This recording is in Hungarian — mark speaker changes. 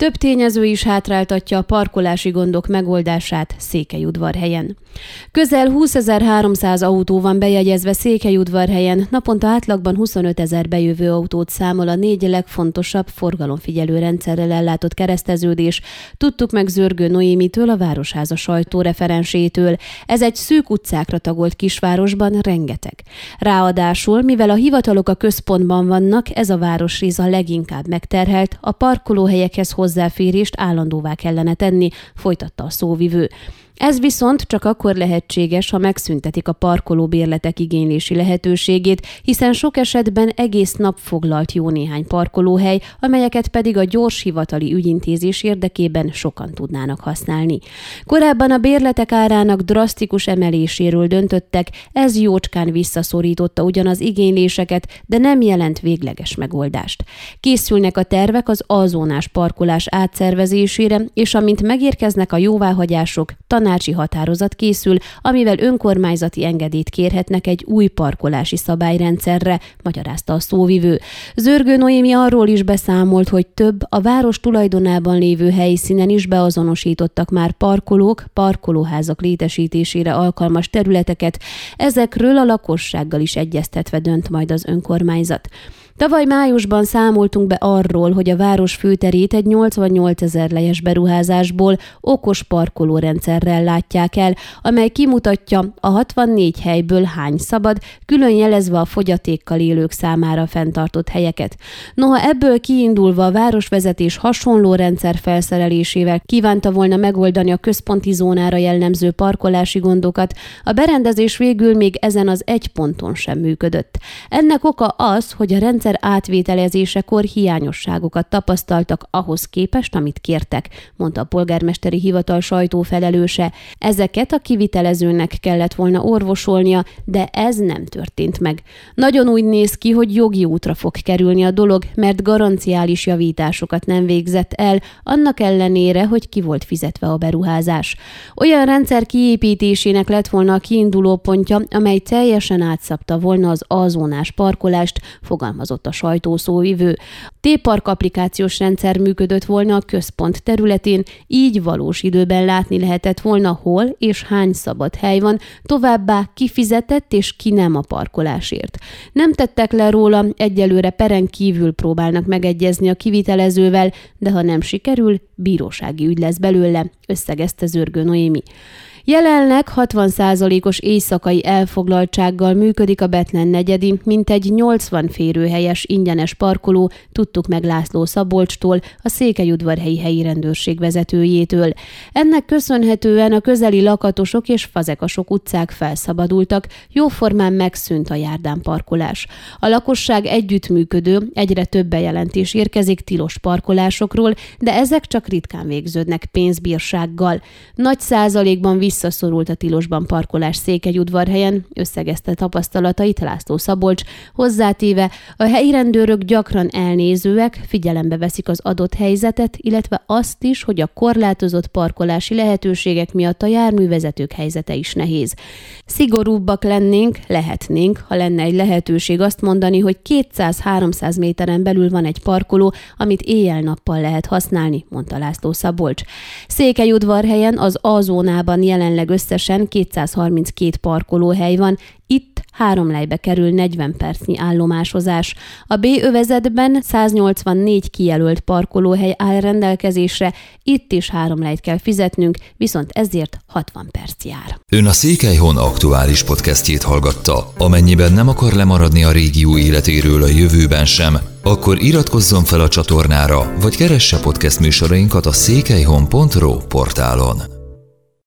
Speaker 1: Több tényező is hátráltatja a parkolási gondok megoldását Székelyudvarhelyen. Közel 20.300 autó van bejegyezve Székelyudvarhelyen, naponta átlagban 25 ezer bejövő autót számol a négy legfontosabb forgalomfigyelő rendszerrel ellátott kereszteződés. Tudtuk meg Zörgő Noémitől, a Városháza sajtóreferensétől. Ez egy szűk utcákra tagolt kisvárosban rengeteg. Ráadásul, mivel a hivatalok a központban vannak, ez a városrész a leginkább megterhelt, a parkolóhelyekhez hozzáférést állandóvá kellene tenni, folytatta a szóvivő. Ez viszont csak akkor lehetséges, ha megszüntetik a parkolóbérletek igénylési lehetőségét, hiszen sok esetben egész nap foglalt jó néhány parkolóhely, amelyeket pedig a gyors hivatali ügyintézés érdekében sokan tudnának használni. Korábban a bérletek árának drasztikus emeléséről döntöttek, ez jócskán visszaszorította ugyan az igényléseket, de nem jelent végleges megoldást. Készülnek a tervek az azónás parkolás átszervezésére, és amint megérkeznek a jóváhagyások, tanács tanácsi határozat készül, amivel önkormányzati engedélyt kérhetnek egy új parkolási szabályrendszerre, magyarázta a szóvivő. Zörgő Noémi arról is beszámolt, hogy több a város tulajdonában lévő helyszínen is beazonosítottak már parkolók, parkolóházak létesítésére alkalmas területeket, ezekről a lakossággal is egyeztetve dönt majd az önkormányzat. Tavaly májusban számoltunk be arról, hogy a város főterét egy 88 ezer lejes beruházásból okos parkolórendszerrel látják el, amely kimutatja a 64 helyből hány szabad, külön jelezve a fogyatékkal élők számára fenntartott helyeket. Noha ebből kiindulva a városvezetés hasonló rendszer felszerelésével kívánta volna megoldani a központi zónára jellemző parkolási gondokat, a berendezés végül még ezen az egy ponton sem működött. Ennek oka az, hogy a rendszer rendszer átvételezésekor hiányosságokat tapasztaltak ahhoz képest, amit kértek, mondta a polgármesteri hivatal sajtófelelőse. Ezeket a kivitelezőnek kellett volna orvosolnia, de ez nem történt meg. Nagyon úgy néz ki, hogy jogi útra fog kerülni a dolog, mert garanciális javításokat nem végzett el, annak ellenére, hogy ki volt fizetve a beruházás. Olyan rendszer kiépítésének lett volna a kiinduló pontja, amely teljesen átszapta volna az azónás parkolást, fogalmazott nyilatkozott a sajtószóvivő. T-Park applikációs rendszer működött volna a központ területén, így valós időben látni lehetett volna, hol és hány szabad hely van, továbbá kifizetett és ki nem a parkolásért. Nem tettek le róla, egyelőre peren kívül próbálnak megegyezni a kivitelezővel, de ha nem sikerül, bírósági ügy lesz belőle, összegezte Zörgő Noémi. Jelenleg 60%-os éjszakai elfoglaltsággal működik a Betlen negyedi, mintegy 80 férőhelyes ingyenes parkoló, tudtuk meg László Szabolcstól, a Székelyudvarhelyi helyi rendőrség vezetőjétől. Ennek köszönhetően a közeli lakatosok és fazekasok utcák felszabadultak, jóformán megszűnt a járdán parkolás. A lakosság együttműködő, egyre több bejelentés érkezik tilos parkolásokról, de ezek csak ritkán végződnek pénzbírsággal. Nagy százalékban visszaszorult a tilosban parkolás Székelyudvarhelyen, összegezte tapasztalatait László Szabolcs, hozzátéve a helyi rendőrök gyakran elnézőek, figyelembe veszik az adott helyzetet, illetve azt is, hogy a korlátozott parkolási lehetőségek miatt a járművezetők helyzete is nehéz. Szigorúbbak lennénk, lehetnénk, ha lenne egy lehetőség azt mondani, hogy 200-300 méteren belül van egy parkoló, amit éjjel-nappal lehet használni, mondta László Szabolcs. Székelyudvarhelyen az A zónában jelenleg összesen 232 parkolóhely van, itt három lejbe kerül 40 percnyi állomásozás. A B övezetben 184 kijelölt parkolóhely áll rendelkezésre, itt is három lejt kell fizetnünk, viszont ezért 60 perc jár.
Speaker 2: Ön a Székelyhon aktuális podcastjét hallgatta. Amennyiben nem akar lemaradni a régió életéről a jövőben sem, akkor iratkozzon fel a csatornára, vagy keresse podcast műsorainkat a székelyhon.pro portálon.